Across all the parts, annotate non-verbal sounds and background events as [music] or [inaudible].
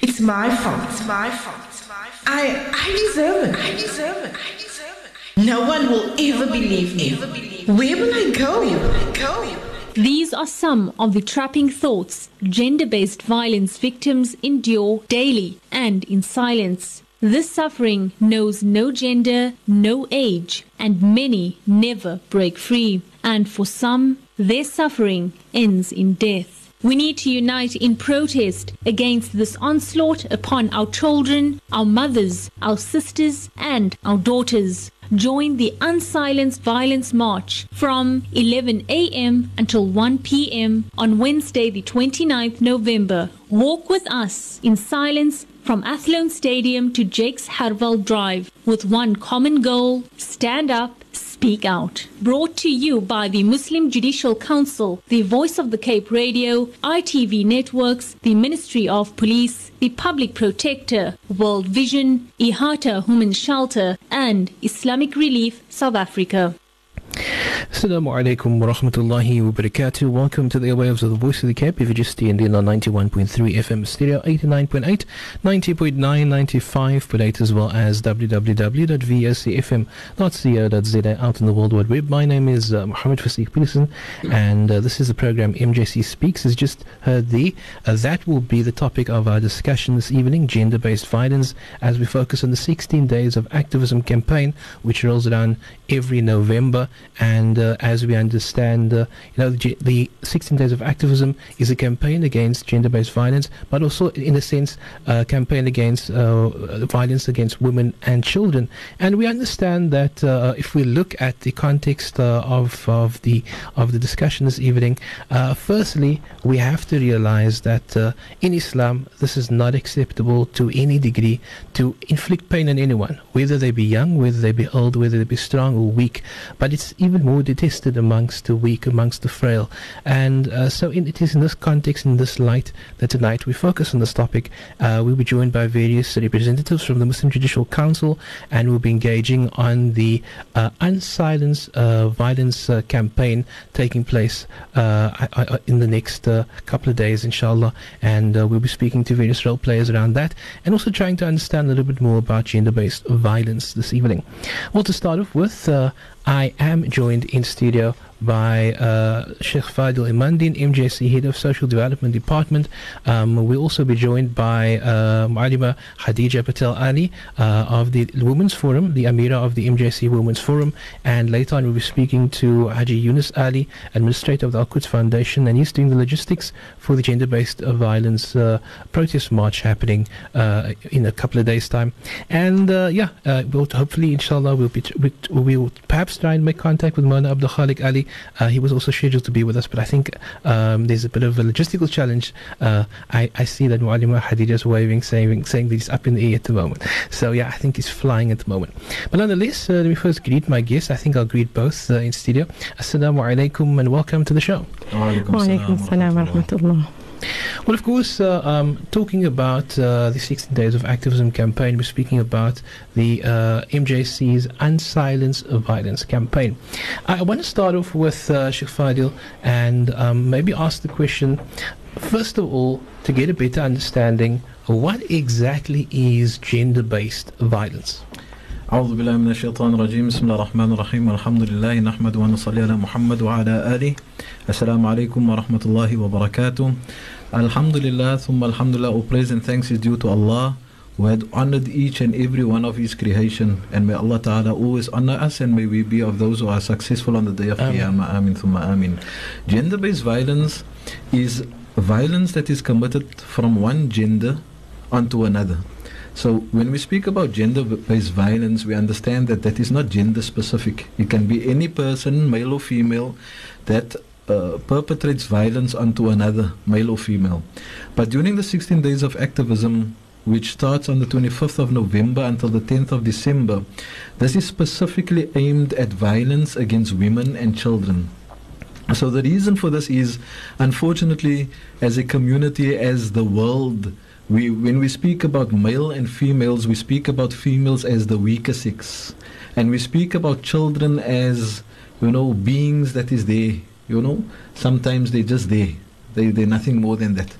It's my fault. It's my fault. It's my fault. I, I deserve it. I deserve it. I deserve it. No one will ever believe me. Where will I go? Where will I go? These are some of the trapping thoughts gender based violence victims endure daily and in silence. This suffering knows no gender, no age, and many never break free. And for some, their suffering ends in death. We need to unite in protest against this onslaught upon our children, our mothers, our sisters, and our daughters. Join the Unsilenced Violence March from 11 a.m. until 1 p.m. on Wednesday, the 29th November. Walk with us in silence from Athlone Stadium to Jakes Gerwel Drive with one common goal stand up, speak out. Brought to you by the Muslim Judicial Council, the Voice of the Cape Radio, ITV Networks, the Ministry of Police, the Public Protector, World Vision, Ihata Human Shelter, and Islamic Relief South Africa. Assalamu alaikum wa rahmatullahi wa barakatuh. Welcome to the airwaves of the Voice of the Cape. If you just tuned in on 91.3 FM stereo, 89.8, 90.9, 95.8, as well as www.vocfm.co.za out in the World Wide Web. My name is uh, Muhammad Fasiq Peterson, and uh, this is the program MJC Speaks. As just heard the, uh, that will be the topic of our discussion this evening gender based violence, as we focus on the 16 Days of Activism campaign, which rolls around every November. And uh, as we understand, uh, you know, the, the 16 Days of Activism is a campaign against gender-based violence, but also, in a sense, a campaign against uh, violence against women and children. And we understand that uh, if we look at the context uh, of of the of the discussion this evening, firstly, we have to realize that in Islam, this is not acceptable to any degree to inflict pain on anyone, whether they be young, whether they be old, whether they be strong weak. But it's even more detested amongst the weak, amongst the frail. And uh, so in, it is in this context, in this light, that tonight we focus on this topic. Uh, we'll be joined by various representatives from the Muslim Judicial Council, and we'll be engaging on the uh, Unsilence uh, Violence uh, campaign taking place uh, in the next couple of days, inshallah. And we'll be speaking to various role players around that, and also trying to understand a little bit more about gender-based violence this evening. Well, to start off with, uh, I am joined in studio by uh, Sheikh Fadil Imandin, MJC Head of Social Development Department. Um, we'll also be joined by uh, Mualima Khadija Patel Ali uh, of the Women's Forum, the Amira of the MJC Women's Forum. And later on, we'll be speaking to Haji Yunus Ali, Administrator of the Al Foundation, and he's doing the logistics for the gender based violence uh, protest march happening uh, in a couple of days' time. And uh, yeah, uh, we'll hopefully, inshallah, we'll, be t- we'll perhaps try and make contact with Mona Abdul Khalik Ali uh, he was also scheduled to be with us, but I think um, there's a bit of a logistical challenge. Uh, I, I see that Mualima Hadid is waving, saying, saying that he's up in the air at the moment. So, yeah, I think he's flying at the moment. But nonetheless, uh, let me first greet my guests. I think I'll greet both uh, in studio. Assalamu alaikum and welcome to the show. Wa alaikum assalam wa rahmatullah. Well, of course, uh, um, talking about uh, the 16 Days of Activism campaign, we're speaking about the uh, MJC's Unsilence Violence campaign. I, want to start off with uh, Sheikh Fadil and um, maybe ask the question, first of all, to get a better understanding, what exactly is gender based violence? أعوذ بالله من الشيطان الرجيم بسم الله الرحمن الرحيم والحمد لله نحمد ونصلي على محمد وعلى آله السلام عليكم ورحمة الله وبركاته Alhamdulillah ثم Alhamdulillah all praise and thanks is due to Allah who had honored each and every one of his creation and may Allah Ta'ala always honor us and may we be of those who are successful on the day of Qiyamah Amin thumma Amin Gender based violence is violence that is committed from one gender onto another so when we speak about gender-based violence, we understand that that is not gender-specific. It can be any person, male or female, that uh, perpetrates violence onto another, male or female. But during the 16 days of activism, which starts on the 25th of November until the 10th of December, this is specifically aimed at violence against women and children. So the reason for this is, unfortunately, as a community, as the world, we, when we speak about male and females, we speak about females as the weaker sex. And we speak about children as, you know, beings that is there. You know, sometimes they're just there. They, they're nothing more than that.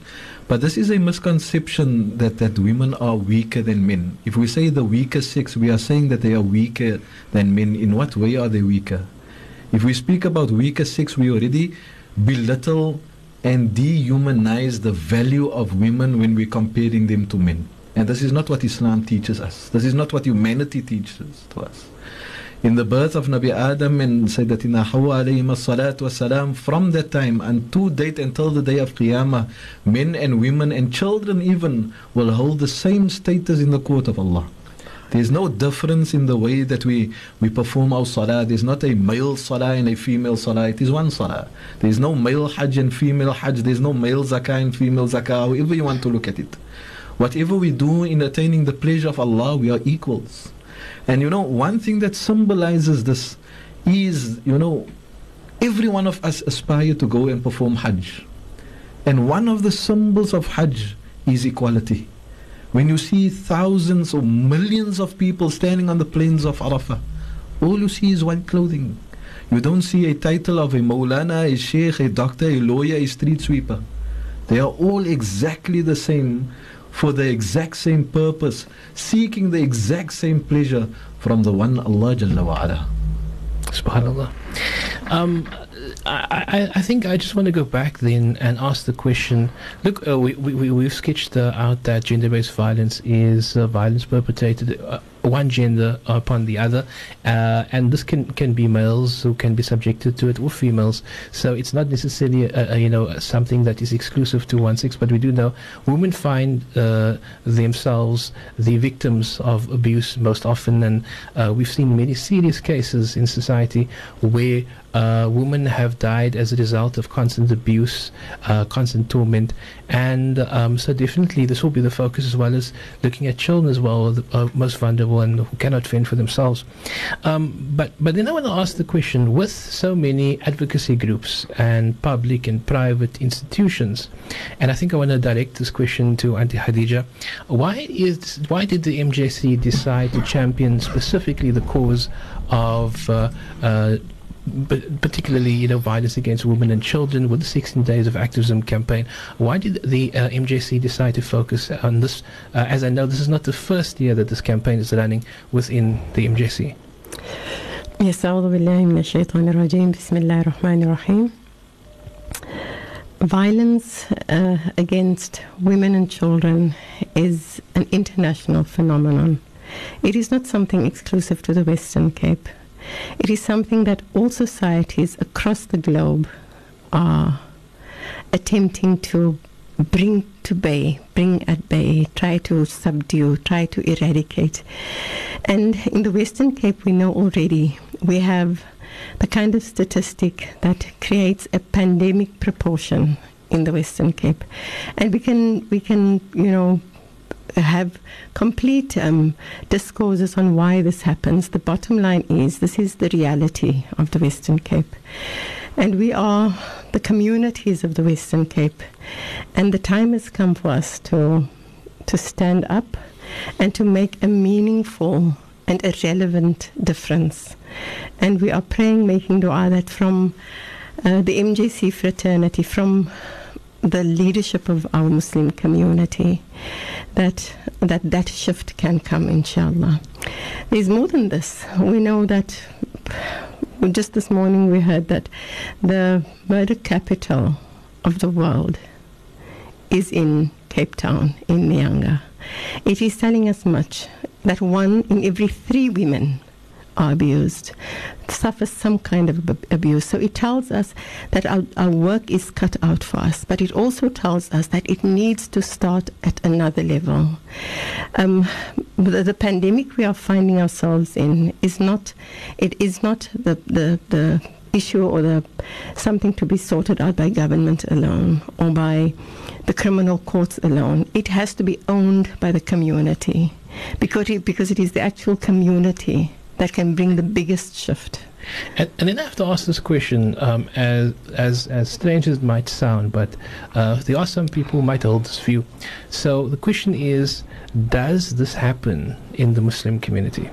But this is a misconception that, that women are weaker than men. If we say the weaker sex, we are saying that they are weaker than men. In what way are they weaker? If we speak about weaker sex, we already belittle and dehumanize the value of women when we're comparing them to men. And this is not what Islam teaches us. This is not what humanity teaches to us in the birth of Nabi Adam and Sayyidatina Hawa alayhi salatu wasalam, from that time and to date until the day of Qiyamah, men and women and children even will hold the same status in the court of Allah. There's no difference in the way that we, we perform our salah. There's not a male salah and a female salah. It is one salah. There's no male hajj and female hajj. There's no male zakah and female zakah, however you want to look at it. Whatever we do in attaining the pleasure of Allah, we are equals. And you know, one thing that symbolizes this is, you know, every one of us aspire to go and perform Hajj. And one of the symbols of Hajj is equality. When you see thousands or millions of people standing on the plains of Arafah, all you see is white clothing. You don't see a title of a Maulana, a Sheikh, a doctor, a lawyer, a street sweeper. They are all exactly the same for the exact same purpose, seeking the exact same pleasure from the one Allah Jalla wa'ala. Subhanallah. Um, I, I, think I just want to go back then and ask the question. Look, uh, we, we, we've sketched uh, out that gender based violence is uh, violence perpetrated uh, one gender upon the other, uh, and this can can be males who can be subjected to it or females. So it's not necessarily a, a, you know something that is exclusive to one sex, but we do know women find uh, themselves the victims of abuse most often, and uh, we've seen many serious cases in society where uh, women have died as a result of constant abuse, uh, constant torment, and um, so definitely this will be the focus as well as looking at children as well, the uh, most vulnerable and who cannot fend for themselves. Um, but but then I want to ask the question: with so many advocacy groups and public and private institutions, and I think I want to direct this question to Auntie Khadija, why is why did the MJC decide to champion specifically the cause of uh, uh, but particularly you know violence against women and children with the 16 days of activism campaign why did the uh, MJC decide to focus on this uh, as I know this is not the first year that this campaign is running within the MJC Yes, أعوذ بالله من الشيطان الرجيم بسم الله الرحمن الرحيم Violence uh, against women and children is an international phenomenon. It is not something exclusive to the Western Cape. It is something that all societies across the globe are attempting to bring to bay, bring at bay, try to subdue, try to eradicate. And in the Western Cape, we know already we have the kind of statistic that creates a pandemic proportion in the Western Cape. And we can, we can, you know, have complete um, discourses on why this happens. The bottom line is this is the reality of the Western Cape. And we are the communities of the Western Cape. And the time has come for us to, to stand up and to make a meaningful and a relevant difference. And we are praying, making dua that from uh, the MJC fraternity, from the leadership of our Muslim community, that that that shift can come, inshallah. There's more than this. We know that just this morning we heard that the murder capital of the world is in Cape Town, in Nyanga. It is telling us much that one in every three women are abused, suffer some kind of abuse. So it tells us that our, our work is cut out for us, but it also tells us that it needs to start at another level. Um, the, the, pandemic we are finding ourselves in is not, it is not the, the, the issue or the something to be sorted out by government alone or by the criminal courts alone. It has to be owned by the community because it, because it is the actual community that can bring the biggest shift. And, and then I have to ask this question, um, as, as, as strange as it might sound, but uh, there are some people who might hold this view. So the question is Does this happen in the Muslim community?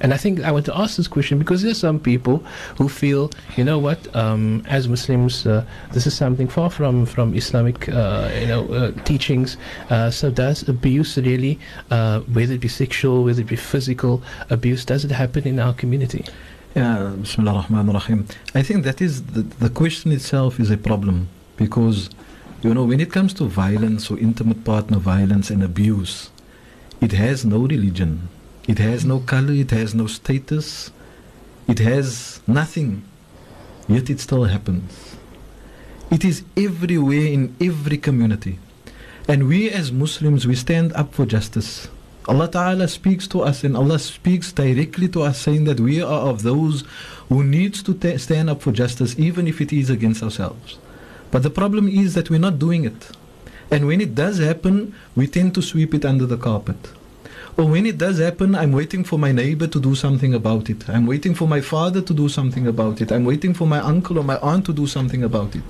And I think I want to ask this question because there's some people who feel, you know what, um, as Muslims, uh, this is something far from from Islamic, uh, you know, uh, teachings. Uh, so does abuse really, uh, whether it be sexual, whether it be physical abuse, does it happen in our community? Yeah. I think that is the, the question itself is a problem because, you know, when it comes to violence or intimate partner violence and abuse, it has no religion, it has no color, it has no status, it has nothing, yet it still happens. It is everywhere in every community. And we as Muslims, we stand up for justice. Allah Ta'ala speaks to us and Allah speaks directly to us saying that we are of those who needs to ta- stand up for justice even if it is against ourselves. But the problem is that we're not doing it. And when it does happen, we tend to sweep it under the carpet. Or when it does happen, I'm waiting for my neighbor to do something about it. I'm waiting for my father to do something about it. I'm waiting for my uncle or my aunt to do something about it.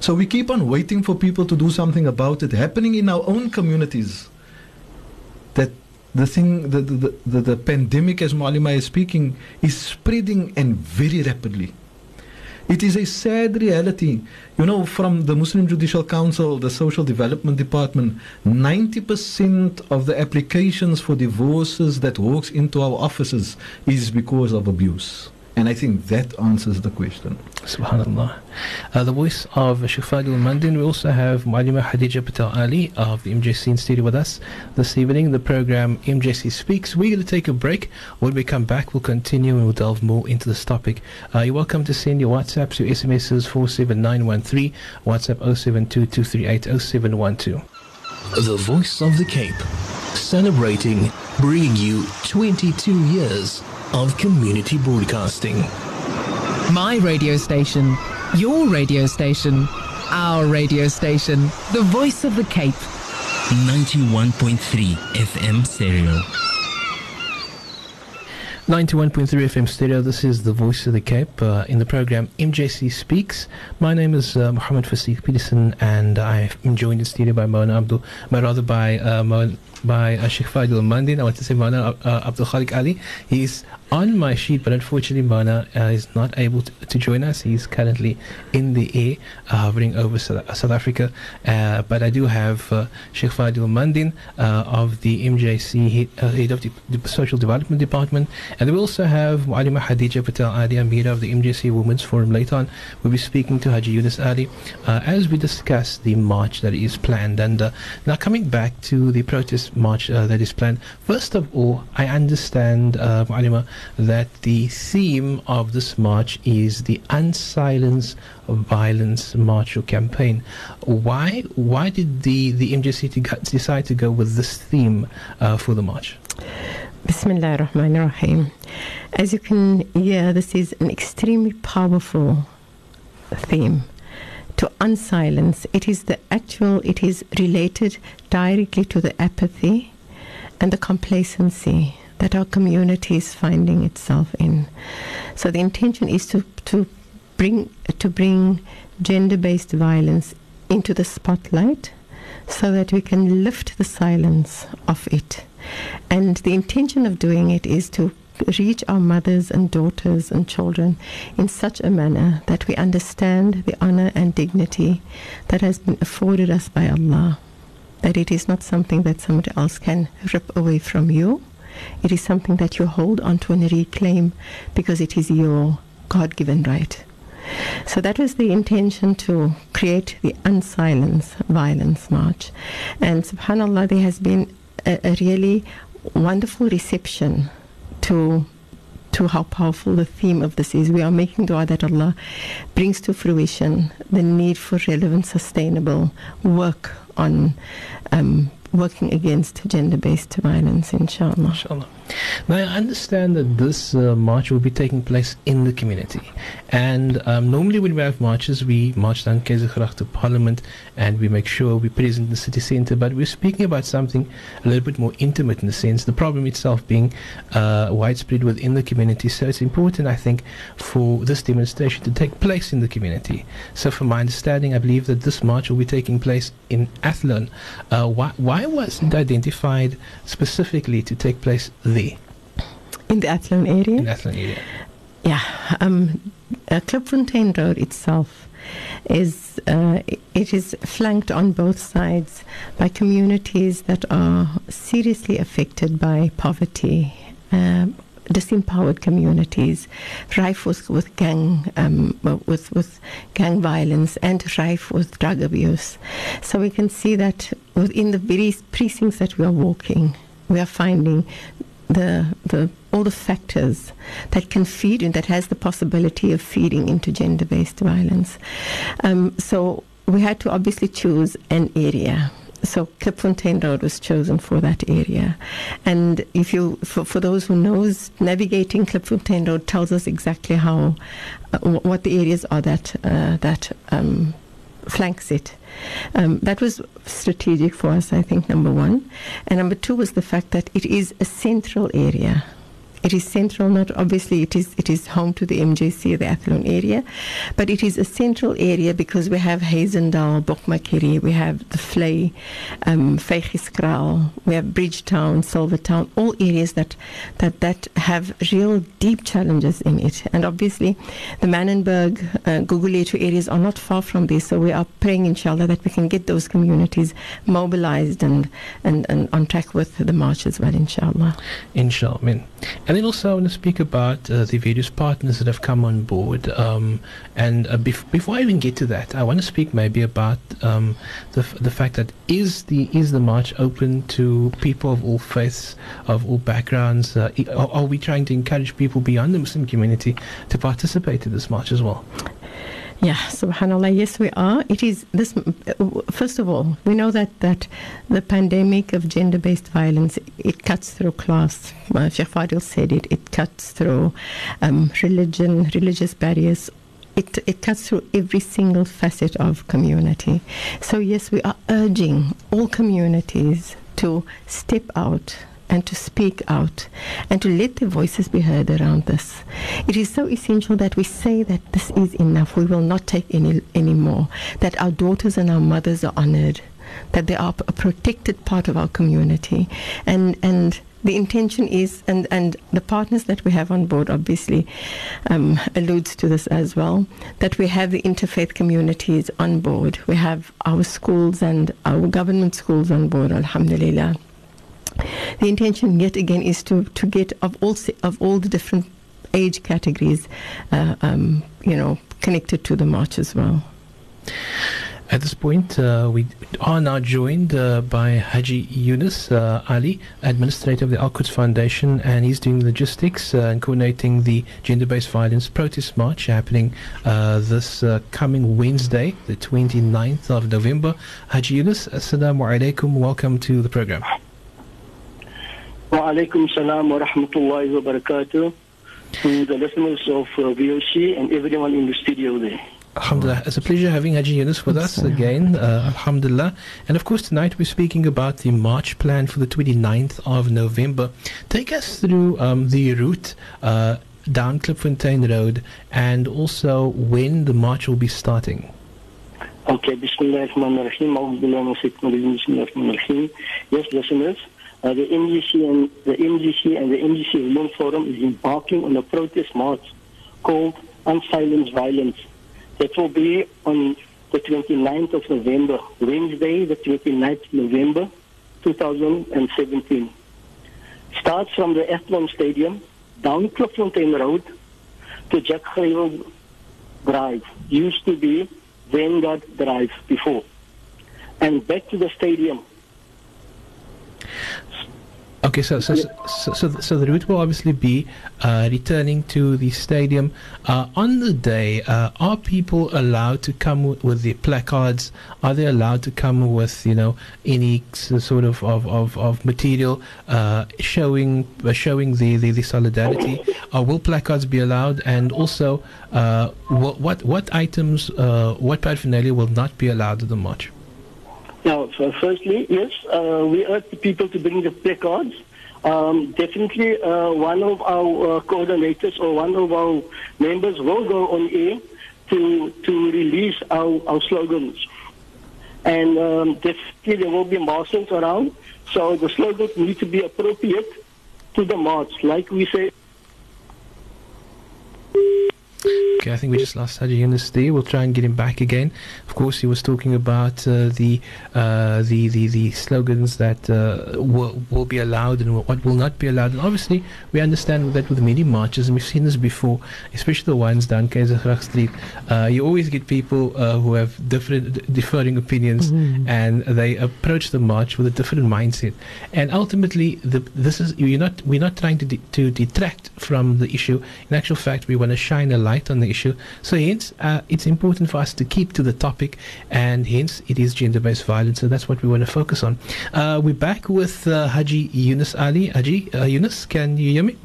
So we keep on waiting for people to do something about it happening in our own communities. That the thing, the, the, the, the pandemic, as Malima is speaking, is spreading and very rapidly. It is a sad reality. You know, from the Muslim Judicial Council, the Social Development Department, 90% of the applications for divorces that walks into our offices is because of abuse. And I think that answers the question. Subhanallah. Uh, the voice of Sheikh Fadil Mandin. We also have Malima Hadija Patel Ali of the MJC in studio with us this evening. The program MJC Speaks. We're going to take a break. When we come back, we'll continue and we'll delve more into this topic. Uh, you're welcome to send your WhatsApps, your SMSs 47913, WhatsApp 072 The Voice of the Cape, celebrating, bringing you 22 years of community broadcasting. My radio station, your radio station, our radio station, the voice of the Cape. 91.3 FM stereo. 91.3 FM stereo. This is the voice of the Cape uh, in the program MJC Speaks. My name is uh, Muhammad Fasik Peterson, and I'm joined in studio by Mona Abdul, but rather by uh, Mona, by uh, Sheikh Fadil Mandin. I want to say Mona uh, Abdul Khalik Ali. He's on my sheet, but unfortunately, Mana uh, is not able to, to, join us. He's currently in the air, uh, hovering over South, South Africa. Uh, but I do have uh, Sheikh Fadil Mandin uh, of the MJC, head, uh, head of the, the, Social Development Department. And we also have Mualima Hadija Patel Ali Amira of the MJC Women's Forum. Later on, we'll be speaking to Haji Yunus Ali as we discuss the march that is planned. And now, coming back to the protest march that is planned, first of all, I understand, uh, Mualima, that the theme of this march is the Unsilence Violence March or campaign. Why why did the, the MJC decide to go with this theme uh, for the march? Bismillah ar-Rahman ar-Rahim. As you can hear, this is an extremely powerful theme to unsilence. It is the actual, it is related directly to the apathy and the complacency that our community is finding itself in. So the intention is to, to bring to bring gender-based violence into the spotlight so that we can lift the silence of it. And the intention of doing it is to reach our mothers and daughters and children in such a manner that we understand the honor and dignity that has been afforded us by Allah. That it is not something that somebody else can rip away from you, it is something that you hold onto and reclaim because it is your God given right. So that was the intention to create the Unsilence Violence March. And subhanAllah, there has been a, a really wonderful reception to to how powerful the theme of this is. We are making dua that Allah brings to fruition the need for relevant, sustainable work on um, working against gender-based violence, inshallah. Inshallah. Now, I understand that this uh, march will be taking place in the community. And um, normally, when we have marches, we march down Keizersgracht to Parliament and we make sure we're present the city centre. But we're speaking about something a little bit more intimate in the sense, the problem itself being uh, widespread within the community. So it's important, I think, for this demonstration to take place in the community. So, from my understanding, I believe that this march will be taking place in Athlone. Uh, why, why was it identified specifically to take place there? in the Athlone area. in Athlone area? Yeah, um, uh, Road itself is uh, it is flanked on both sides by communities that are seriously affected by poverty. Um, disempowered communities, rife with, with gang um, with with gang violence and rife with drug abuse. So we can see that within the very precincts that we are walking, we are finding the the all the factors that can feed and that has the possibility of feeding into gender-based violence. Um, so we had to obviously choose an area. So Klipfontein Road was chosen for that area, and if you, for, for those who knows, navigating Klipfontein Road tells us exactly how, uh, what the areas are that uh, that um, flanks it. Um, that was strategic for us, I think, number one. And number two was the fact that it is a central area. It is central, not obviously it is it is home to the MJC, the Athlone area, but it is a central area because we have Hazendal, Bokmakierie, we have the Flay, um, we have Bridgetown, Silvertown, all areas that, that that have real deep challenges in it. And obviously, the Manenberg, uh, Guguletu areas are not far from this, so we are praying, inshallah, that we can get those communities mobilized and, and, and on track with the march as well, inshallah. Inshallah. And then also I want to speak about uh, the various partners that have come on board. Um, and uh, bef- before I even get to that, I want to speak maybe about um, the, f- the fact that is the is the march open to people of all faiths, of all backgrounds? Uh, are, are we trying to encourage people beyond the Muslim community to participate in this march as well? Yeah, subhanallah. Yes, we are. It is this. First of all, we know that that the pandemic of gender-based violence it cuts through class. Uh, Sheikh Fadil said it. It cuts through um, religion, religious barriers. It, it cuts through every single facet of community. So yes, we are urging all communities to step out and to speak out and to let their voices be heard around this. It is so essential that we say that this is enough. We will not take any any more. That our daughters and our mothers are honored. That they are a protected part of our community. And and the intention is, and, and the partners that we have on board obviously um, alludes to this as well, that we have the interfaith communities on board. We have our schools and our government schools on board, alhamdulillah. The intention, yet again, is to, to get of all of all the different age categories, uh, um, you know, connected to the march as well. At this point, uh, we are now joined uh, by Haji Yunus uh, Ali, administrator of the Al Quds Foundation, and he's doing logistics uh, and coordinating the gender based violence protest march happening uh, this uh, coming Wednesday, the 29th of November. Haji Yunus, Assalamu alaikum, welcome to the program. Wa alaikum salam wa rahmatullahi wa barakatuh to the listeners of uh, VOC and everyone in the studio there. Alhamdulillah. It's a pleasure having Haji Yunus with us again. Uh, Alhamdulillah. And of course, tonight we're speaking about the march plan for the 29th of November. Take us through um, the route uh, down Klipfontein Road and also when the march will be starting. Okay, Bismillah ar-Rahman ar-Rahim. A'udhu billahi min shaitanir rajim. Bismillah ar-Rahman ar-Rahim. Yes, listeners, uh, the MJC and the MJC and the MJC Women Forum is embarking on a protest march called Unsilence Violence. That will be on the 29th of November, Wednesday, the 29th of November, 2017. Starts from the Athlone Stadium, down Klipfontein Road to Jack Gerwel Drive. Used to be Vanguard Drive before. And back to the stadium. Okay, so so so, so, so the route will obviously be uh, returning to the stadium uh, on the day. Uh, are people allowed to come w- with their placards? Are they allowed to come with you know any sort of of, of, of material uh, showing uh, showing the, the, the solidarity? Uh, will placards be allowed? And also, what what what items, what paraphernalia will not be allowed at the march? Now, so firstly, yes, uh, we urge people to bring the placards. Um, definitely, uh, one of our uh, coordinators or one of our members will go on air to to release our, our slogans. And um, definitely, there will be marches around, so the slogans need to be appropriate to the march. Like we say, Okay, I think we just lost Haji Yunus there. We'll try and get him back again. Of course, he was talking about uh, the, uh, the the the slogans that uh, will, will be allowed and what will not be allowed. And obviously, we understand that with many marches, and we've seen this before, especially the ones down Keizersgracht Street. Uh, you always get people uh, who have different, differing opinions, Mhm. and they approach the march with a different mindset. And ultimately, the, this is you're not we're not trying to de- to detract from the issue. In actual fact, we want to shine a light on the issue. So hence, uh, it's important for us to keep to the topic, and hence it is gender-based violence. So that's what we want to focus on. Uh, we're back with uh, Haji Yunus Ali. Haji uh, Yunus, can you hear me?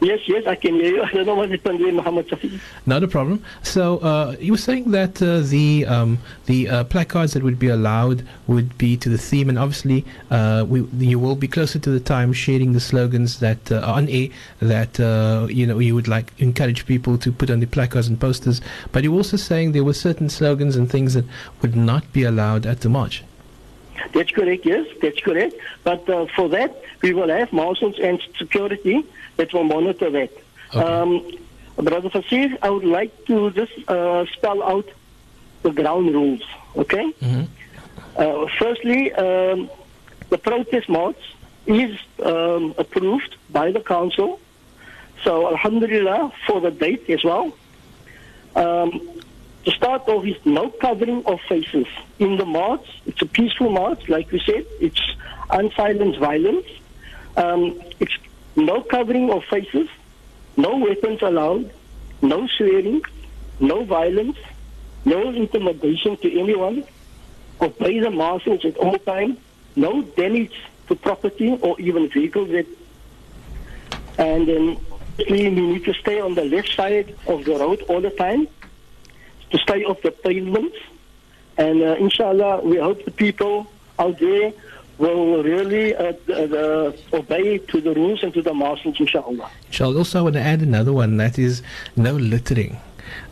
Yes, yes, I can hear you. [laughs] I don't know what happened with Muhammad Safi. Not a problem. So uh, you were saying that uh, the um, the uh, placards that would be allowed would be to the theme, and obviously uh, we you will be closer to the time sharing the slogans that uh, are on air that uh, you know you would like encourage people to put on the placards and posters. But you're also saying there were certain slogans and things that would not be allowed at the march. That's correct, yes, that's correct. But uh, for that, we will have marshals and security that will monitor that. Um, Brother Fasir, I would like to just uh, spell out the ground rules, okay? Uh, firstly, um, the protest march is um, approved by the council. So, Alhamdulillah, for the date as well. Um, to start off is no covering of faces in the march. It's a peaceful march, like we said. It's unsilenced violence. Um, it's no covering of faces, no weapons allowed, no swearing, no violence, no intimidation to anyone. Obey the marshals at all times. No damage to property or even vehicles. That, and then we need to stay on the left side of the road all the time to stay off the pavements. And uh, inshallah, we hope the people out there will really uh, uh, obey to the rules and to the marshals, inshallah. Inshallah. Also, want to add another one that is no littering.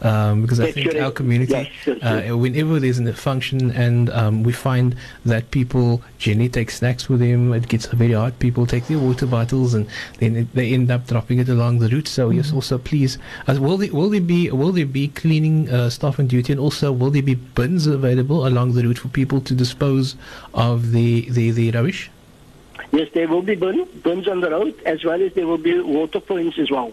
Um, because I think our community, Yes, uh, whenever there's a function and um, we find that people generally take snacks with them, it gets very hard. People take their water bottles and then it, they end up dropping it along the route. So yes, also please, uh, will there will there be will there be cleaning uh, staff on duty and also will there be bins available along the route for people to dispose of the the, the rubbish? Yes, there will be bin, bins on the road, as well as there will be water points as well.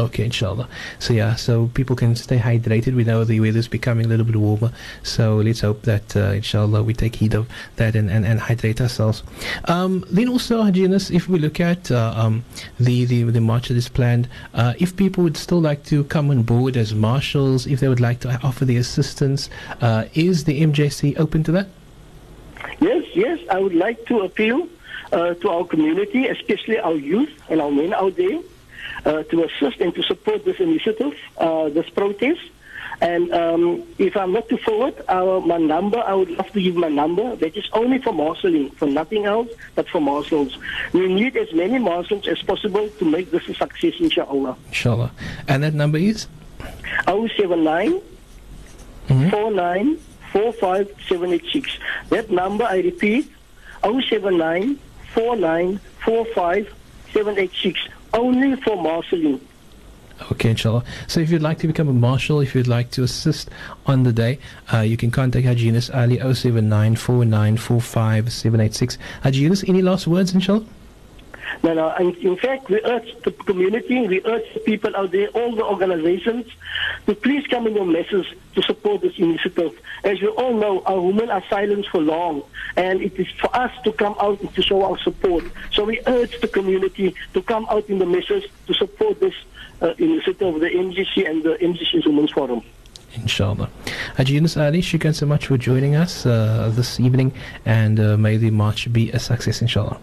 Okay, inshallah. So yeah, so people can stay hydrated. We know the weather's becoming a little bit warmer, so let's hope that uh, inshallah we take heed of that and, and, and hydrate ourselves. Um, then also, Haji Yunus, if we look at uh, um, the, the the march that is planned, uh, if people would still like to come on board as marshals, if they would like to offer the assistance, uh, is the MJC open to that? Yes, yes, I would like to appeal uh, to our community, especially our youth and our men out there, uh, to assist and to support this initiative, uh, this protest. And um, if I'm not to forward our, my number, I would love to give my number. That is only for marshalling, for nothing else but for marshals. We need as many marshals as possible to make this a success, inshallah. Inshallah. And that number is 079 49 45 786. That number, I repeat, 079 49 45 786. Only for marshalling. Okay, inshallah. So if you'd like to become a marshal, if you'd like to assist on the day, uh, you can contact Haji Yunus Ali 07949457786. Haji Yunus, any last words, inshallah? No, no. In, in fact, we urge the community, we urge the people out there, all the organizations, to please come in your masses to support this initiative. As we all know, our women are silenced for long, and it is for us to come out and to show our support. So we urge the community to come out in the masses to support this uh, initiative of the MJC and the MJC Women's Forum. Inshallah. Haji Yunus Ali, shukran so much for joining us uh, this evening, and uh, may the march be a success, inshallah.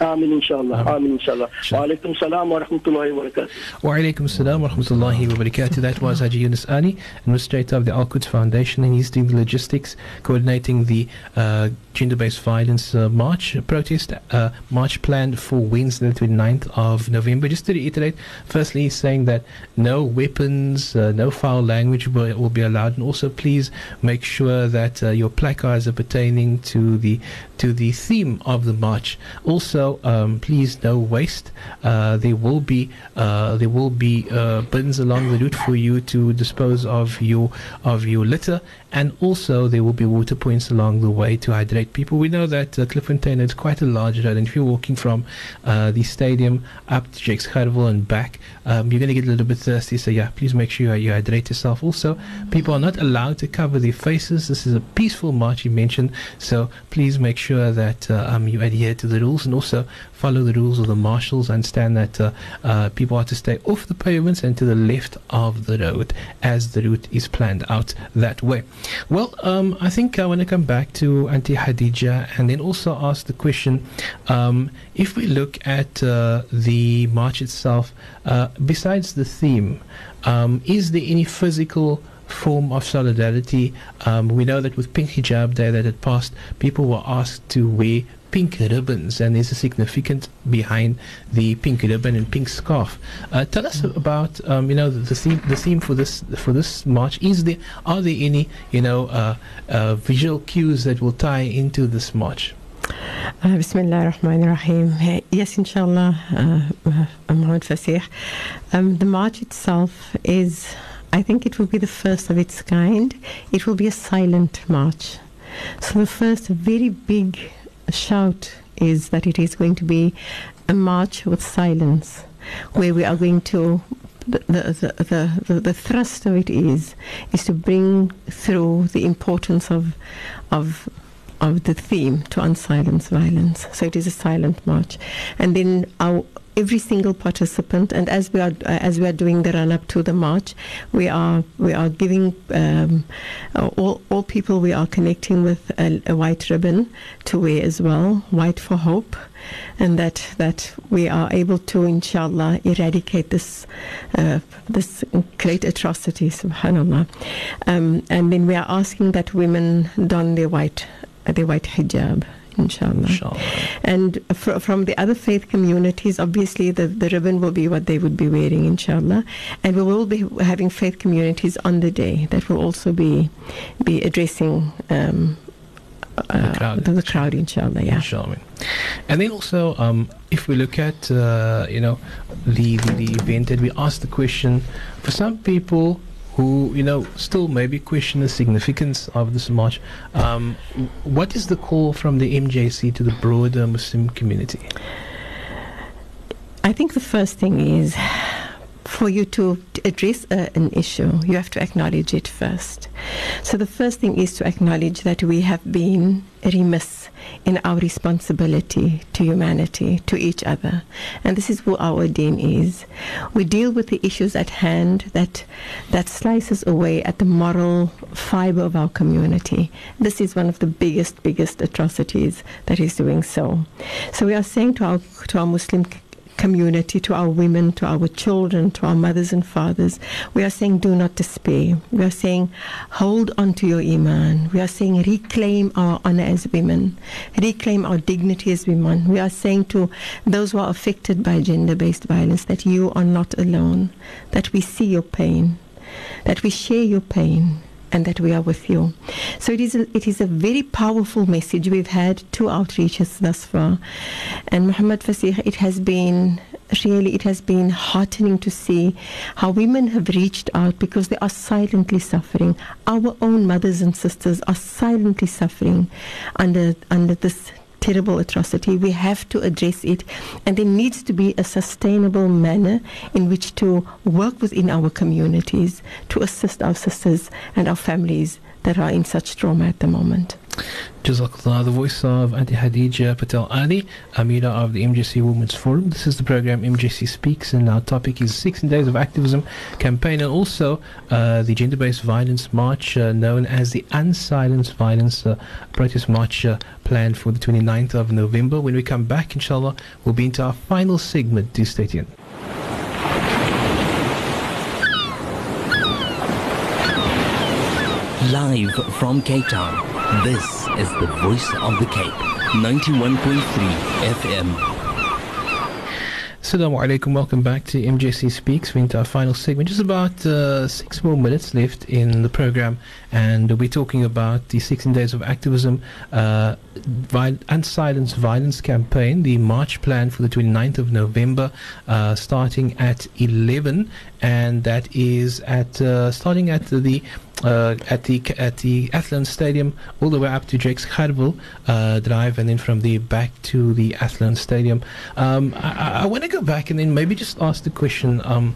Amin, inshallah. Amin, inshallah. Wa alaikum salam wa rahmatullahi wa barakatuh. Wa alaikum salam wa rahmatullahi wa barakatuh. That was Haji Yunus Ali, administrator of the Al Quds Foundation, and he's doing the logistics, coordinating the uh, gender based violence uh, march, protest uh, march planned for Wednesday, the 29th of November. Just to reiterate, firstly, he's saying that no weapons, uh, no foul language will, will be allowed, and also please make sure that uh, your placards are pertaining to the to the theme of the march. Also, um, please no waste. Uh, there will be uh, there will be uh, bins along the route for you to dispose of your of your litter, and also there will be water points along the way to hydrate people. We know that uh, Klipfontein is quite a large road, and if you're walking from uh, the stadium up to Jakes Gerwel and back, um, you're going to get a little bit thirsty. So yeah, please make sure you hydrate yourself. Also, people are not allowed to cover their faces. This is a peaceful march you mentioned, so please make sure that uh, um, you adhere to the rules and also follow the rules of the marshals. Understand that uh, uh, people are to stay off the pavements and to the left of the road as the route is planned out that way. Well, um, I think I want to come back to Auntie Hadija and then also ask the question um, if we look at uh, the march itself, uh, besides the theme, um, is there any physical form of solidarity? Um, we know that with Pink Hijab Day that had passed, people were asked to wear pink ribbons, and there's a significance behind the pink ribbon and pink scarf. Uh, tell us about um, you know the, the, theme the theme for this for this march. Is there are there any you know uh, uh, visual cues that will tie into this march? Uh, Bismillah ar-Rahman ar-Rahim. Yes, inshallah, uh, uh, Muhammad Fasih. Um, the march itself is, I think it will be the first of its kind. It will be a silent march. So the first very big shout is that it is going to be a march with silence, where we are going to the, the, the, the, thrust of it is is to bring through the importance of of of the theme to unsilence violence. So it is a silent march, and then our every single participant, and as we are uh, as we are doing the run up to the march, we are we are giving um, all all people we are connecting with a, a white ribbon to wear as well, white for hope and that that we are able to, inshallah, eradicate this uh, this great atrocity, subhanallah. Um, and then we are asking that women don their white uh, their white hijab. Inshallah. Inshallah. And fr- from the other faith communities, obviously the, the ribbon will be what they would be wearing, inshallah. And we will be having faith communities on the day that will also be be addressing um, uh, The crowd. the, crowd, inshallah. Yeah. Inshallah. And then also, um, if we look at uh, you know the, the the event, and we ask the question for some people who you know still maybe question the significance of this march. Um, what is the call from the MJC to the broader Muslim community? I think the first thing is for you to address uh, an issue, you have to acknowledge it first. So the first thing is to acknowledge that we have been remiss in our responsibility to humanity, to each other. And this is what our deen is. We deal with the issues at hand that that slices away at the moral fiber of our community. This is one of the biggest, biggest atrocities that is doing so. So we are saying to our to our Muslim community, to our women, to our children, to our mothers and fathers. We are saying, do not despair. We are saying, hold on to your iman. We are saying, reclaim our honor as women, reclaim our dignity as women. We are saying to those who are affected by gender based violence that you are not alone, that we see your pain, that we share your pain and that we are with you. So it is a, it is a very powerful message. We've had two outreaches thus far, and Muhammad Fasih, it has been really it has been heartening to see how women have reached out because they are silently suffering. Our own mothers and sisters are silently suffering under under this terrible atrocity. We have to address it, and there needs to be a sustainable manner in which to work within our communities to assist our sisters and our families that are in such trauma at the moment. Jazakallah, the voice of Auntie Hadija Patel Ali, Amira of the MJC Women's Forum. This is the program MJC Speaks, and our topic is 16 Days of Activism campaign, and also uh, the gender based violence march uh, known as the Unsilenced Violence uh, Protest March uh, planned for the 29th of November. When we come back, inshallah, we'll be into our final segment. Do stay tuned. Live from Cape Town, this is the voice of the Cape, 91.3 FM. Assalamu alaikum, welcome back to MJC Speaks. We're into our final segment. Just about uh, six more minutes left in the program, and we're talking about the 16 Days of Activism uh, Vi- Unsilence Violence campaign, the march plan for the 29th of November, uh, starting at 11, and that is at uh, starting at the uh, at the at the Athlone Stadium all the way up to Jakes Gerwel uh, Drive, and then from there back to the Athlone Stadium. Um, I, I want to go back and then maybe just ask the question. Um,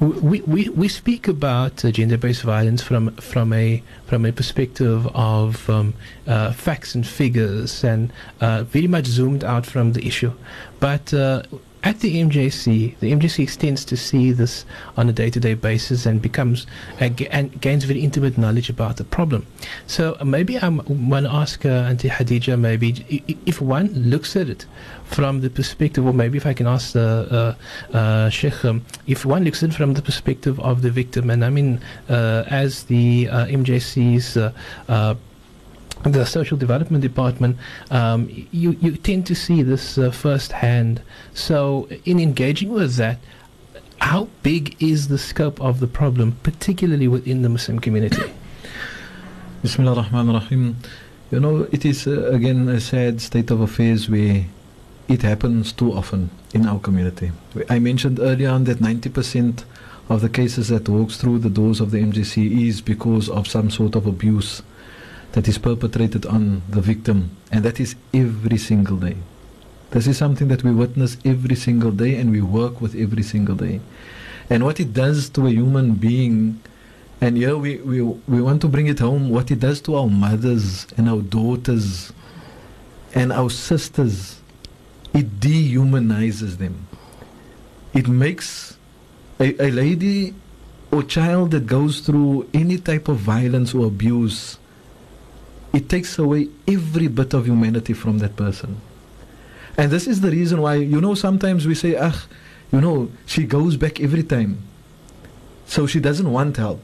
we, we, we speak about uh, gender-based violence from from a from a perspective of um, uh, facts and figures and uh, very much zoomed out from the issue, but uh, at the MJC, the MJC extends to see this on a day-to-day basis and becomes uh, ga- and gains very intimate knowledge about the problem. So uh, maybe I want to ask uh, Auntie Hadija, maybe if one looks at it from the perspective, or maybe if I can ask the uh, uh, Sheikh, um, if one looks at it from the perspective of the victim, and I mean, uh, as the uh, MJC's the social development department, um, you, you tend to see this uh, firsthand. So, in engaging with that, how big is the scope of the problem, particularly within the Muslim community? [coughs] Bismillah ar-Rahman ar-Rahim. You know, it is uh, again a sad state of affairs where it happens too often in our community. I mentioned earlier on that 90% of the cases that walks through the doors of the MJC is because of some sort of abuse that is perpetrated on the victim, and that is every single day. This is something that we witness every single day and we work with every single day. And what it does to a human being, and here we, we, we want to bring it home, what it does to our mothers and our daughters and our sisters, it dehumanizes them. It makes a, a lady or child that goes through any type of violence or abuse, it takes away every bit of humanity from that person. And this is the reason why, you know, sometimes we say, ah, you know, she goes back every time. So she doesn't want help.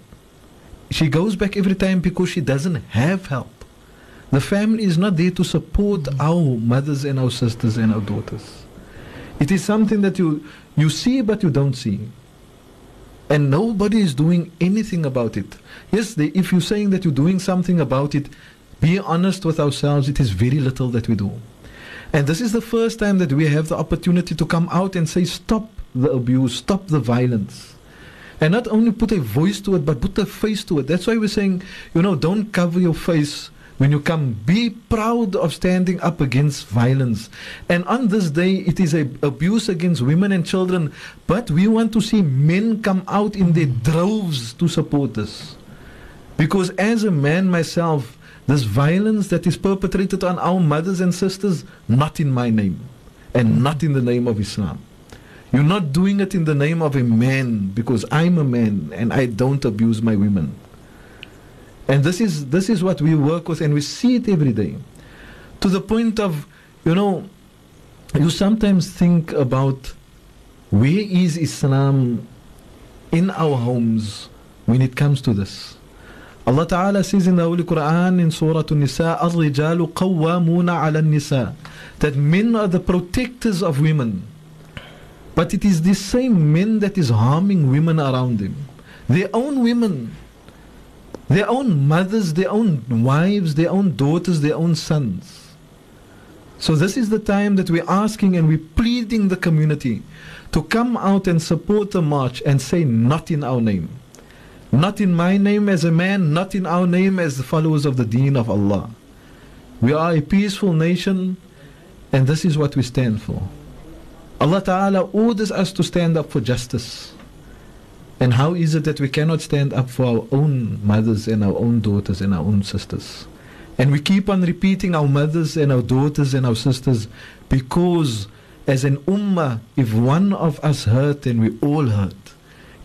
She goes back every time because she doesn't have help. The family is not there to support our mothers and our sisters and our daughters. It is something that you, you see but you don't see. And nobody is doing anything about it. Yes, they, if you're saying that you're doing something about it, be honest with ourselves, it is very little that we do. And this is the first time that we have the opportunity to come out and say, stop the abuse, stop the violence. And not only put a voice to it, but put a face to it. That's why we're saying, you know, don't cover your face when you come. Be proud of standing up against violence. And on this day, it is a abuse against women and children. But we want to see men come out in their droves to support this. Because as a man myself, this violence that is perpetrated on our mothers and sisters, not in my name and not in the name of Islam. You're not doing it in the name of a man because I'm a man and I don't abuse my women. And this is this is what we work with and we see it every day. To the point of, you know, you sometimes think about where is Islam in our homes when it comes to this. Allah Ta'ala says in the Holy Quran in Surah An-Nisa, الرجال قوامون على النساء that men are the protectors of women. But it is the same men that is harming women around them. Their own women, their own mothers, their own wives, their own daughters, their own sons. So this is the time that we're asking and we're pleading the community to come out and support the march and say not in our name. Not in my name as a man, not in our name as the followers of the deen of Allah. We are a peaceful nation and this is what we stand for. Allah Ta'ala orders us to stand up for justice. And how is it that we cannot stand up for our own mothers and our own daughters and our own sisters? And we keep on repeating our mothers and our daughters and our sisters because as an ummah, if one of us hurt, then we all hurt.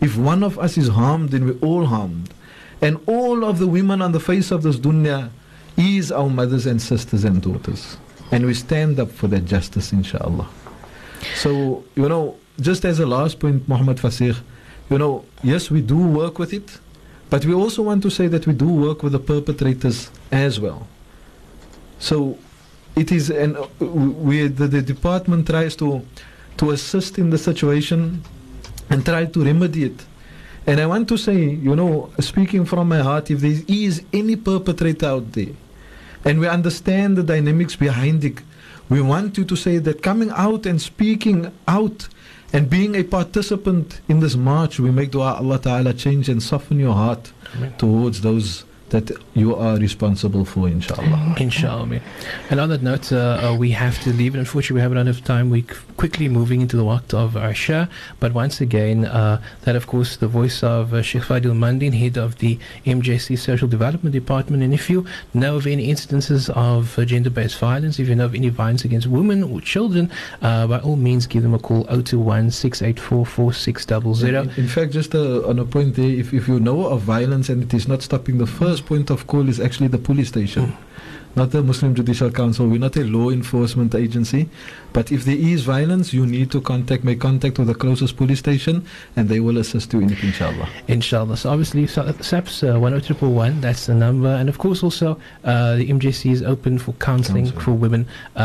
If one of us is harmed, then we're all harmed. And all of the women on the face of this dunya is our mothers and sisters and daughters. And we stand up for that justice, inshallah. So, you know, just as a last point, Muhammad Fasir, you know, yes, we do work with it, but we also want to say that we do work with the perpetrators as well. So, it is, and we, the, the department tries to to assist in the situation and try to remedy it. And I want to say, you know, speaking from my heart, if there is any perpetrator out there, and we understand the dynamics behind it, we want you to say that coming out and speaking out and being a participant in this march, we make dua Allah Ta'ala change and soften your heart Amen. towards those that you are responsible for, inshallah. Inshallah. And on that note, uh, uh, we have to leave. And unfortunately, we haven't enough time. We're quickly moving into the waqt of Asha. But once again, uh, that of course, the voice of uh, Sheikh Fadil Mandin, head of the MJC Social Development Department. And if you know of any instances of uh, gender based violence, if you know of any violence against women or children, uh, by all means, give them a call 021 684 4600. In, in fact, just uh, on a point there, if, if you know of violence and it is not stopping, the first point of call is actually the police station. Not the Muslim Judicial Council. We're not a law enforcement agency. But if there is violence, you need to contact, make contact with the closest police station and they will assist you in it, inshallah. Inshallah. So obviously, so- SAPS uh, 10111, that's the number. And of course, also, uh, the MJC is open for counseling Counselling. for women uh,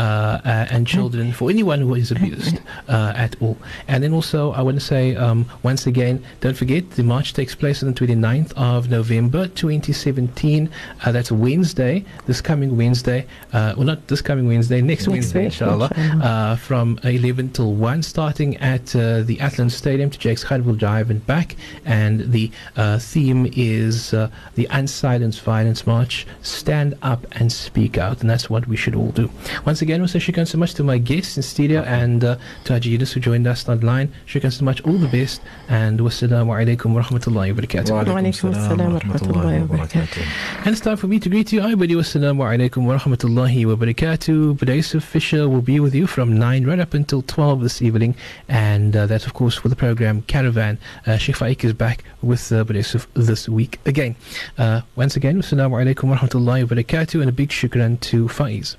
uh, and children, for anyone who is [laughs] abused uh, at all. And then also, I want to say, um, once again, don't forget, the march takes place on the 29th of November 2017. Uh, that's Wednesday, this coming Wednesday. Wednesday, uh, well, not this coming Wednesday, next, Wednesday, Wednesday, inshallah. inshallah. Uh, from 11 till 1, starting at uh, the Athlone Stadium to Jakes Gerwel Drive and back. And the uh, theme is uh, the Unsilenced Violence March Stand Up and Speak Out. And that's what we should all do. Once again, also shukran so much to my guests in studio and uh, to Haji Yunus who joined us online. Shukran so much, all the best. And wassalamu alaikum wa rahmatullahi wa barakatuh. Wa alaikum assalam wa rahmatullahi wa barakatuh. And it's time for me to greet you. Everybody, wassalamu alaikum wa rahmatullahi wa barakatuh. Budayusuf Fisher will be with you from 9 right up until 12 this evening. And uh, that's, of course, for the program Caravan. Uh, Sheikh Faik is back with uh, this week again. Uh, once again, wassalamu alaikum wa rahmatullahi wa barakatuh. And a big shukran to Faiz.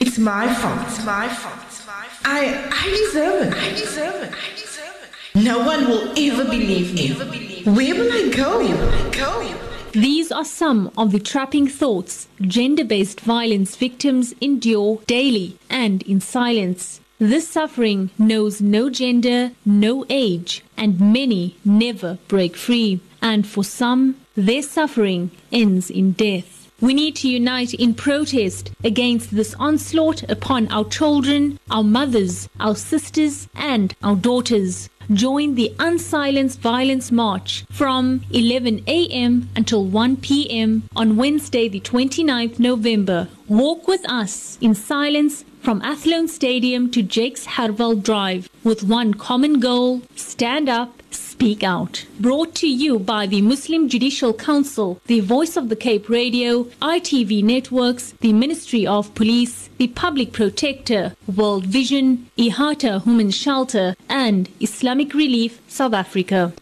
It's my fault. It's my fault. It's my fault. I, I deserve it. I deserve it. I deserve it. No one will ever believe me. Ever believe me. Where will I go? Where will I go? These are some of the trapping thoughts gender based violence victims endure daily and in silence. This suffering knows no gender, no age, and many never break free. And for some, their suffering ends in death. We need to unite in protest against this onslaught upon our children, our mothers, our sisters, and our daughters. Join the Unsilenced Violence March from 11 a.m. until 1 p.m. on Wednesday, the 29th November. Walk with us in silence from Athlone Stadium to Jakes Gerwel Drive with one common goal stand up, speak out. Brought to you by the Muslim Judicial Council, the Voice of the Cape Radio, ITV Networks, the Ministry of Police, the Public Protector, World Vision, Ihata Human Shelter, and Islamic Relief South Africa.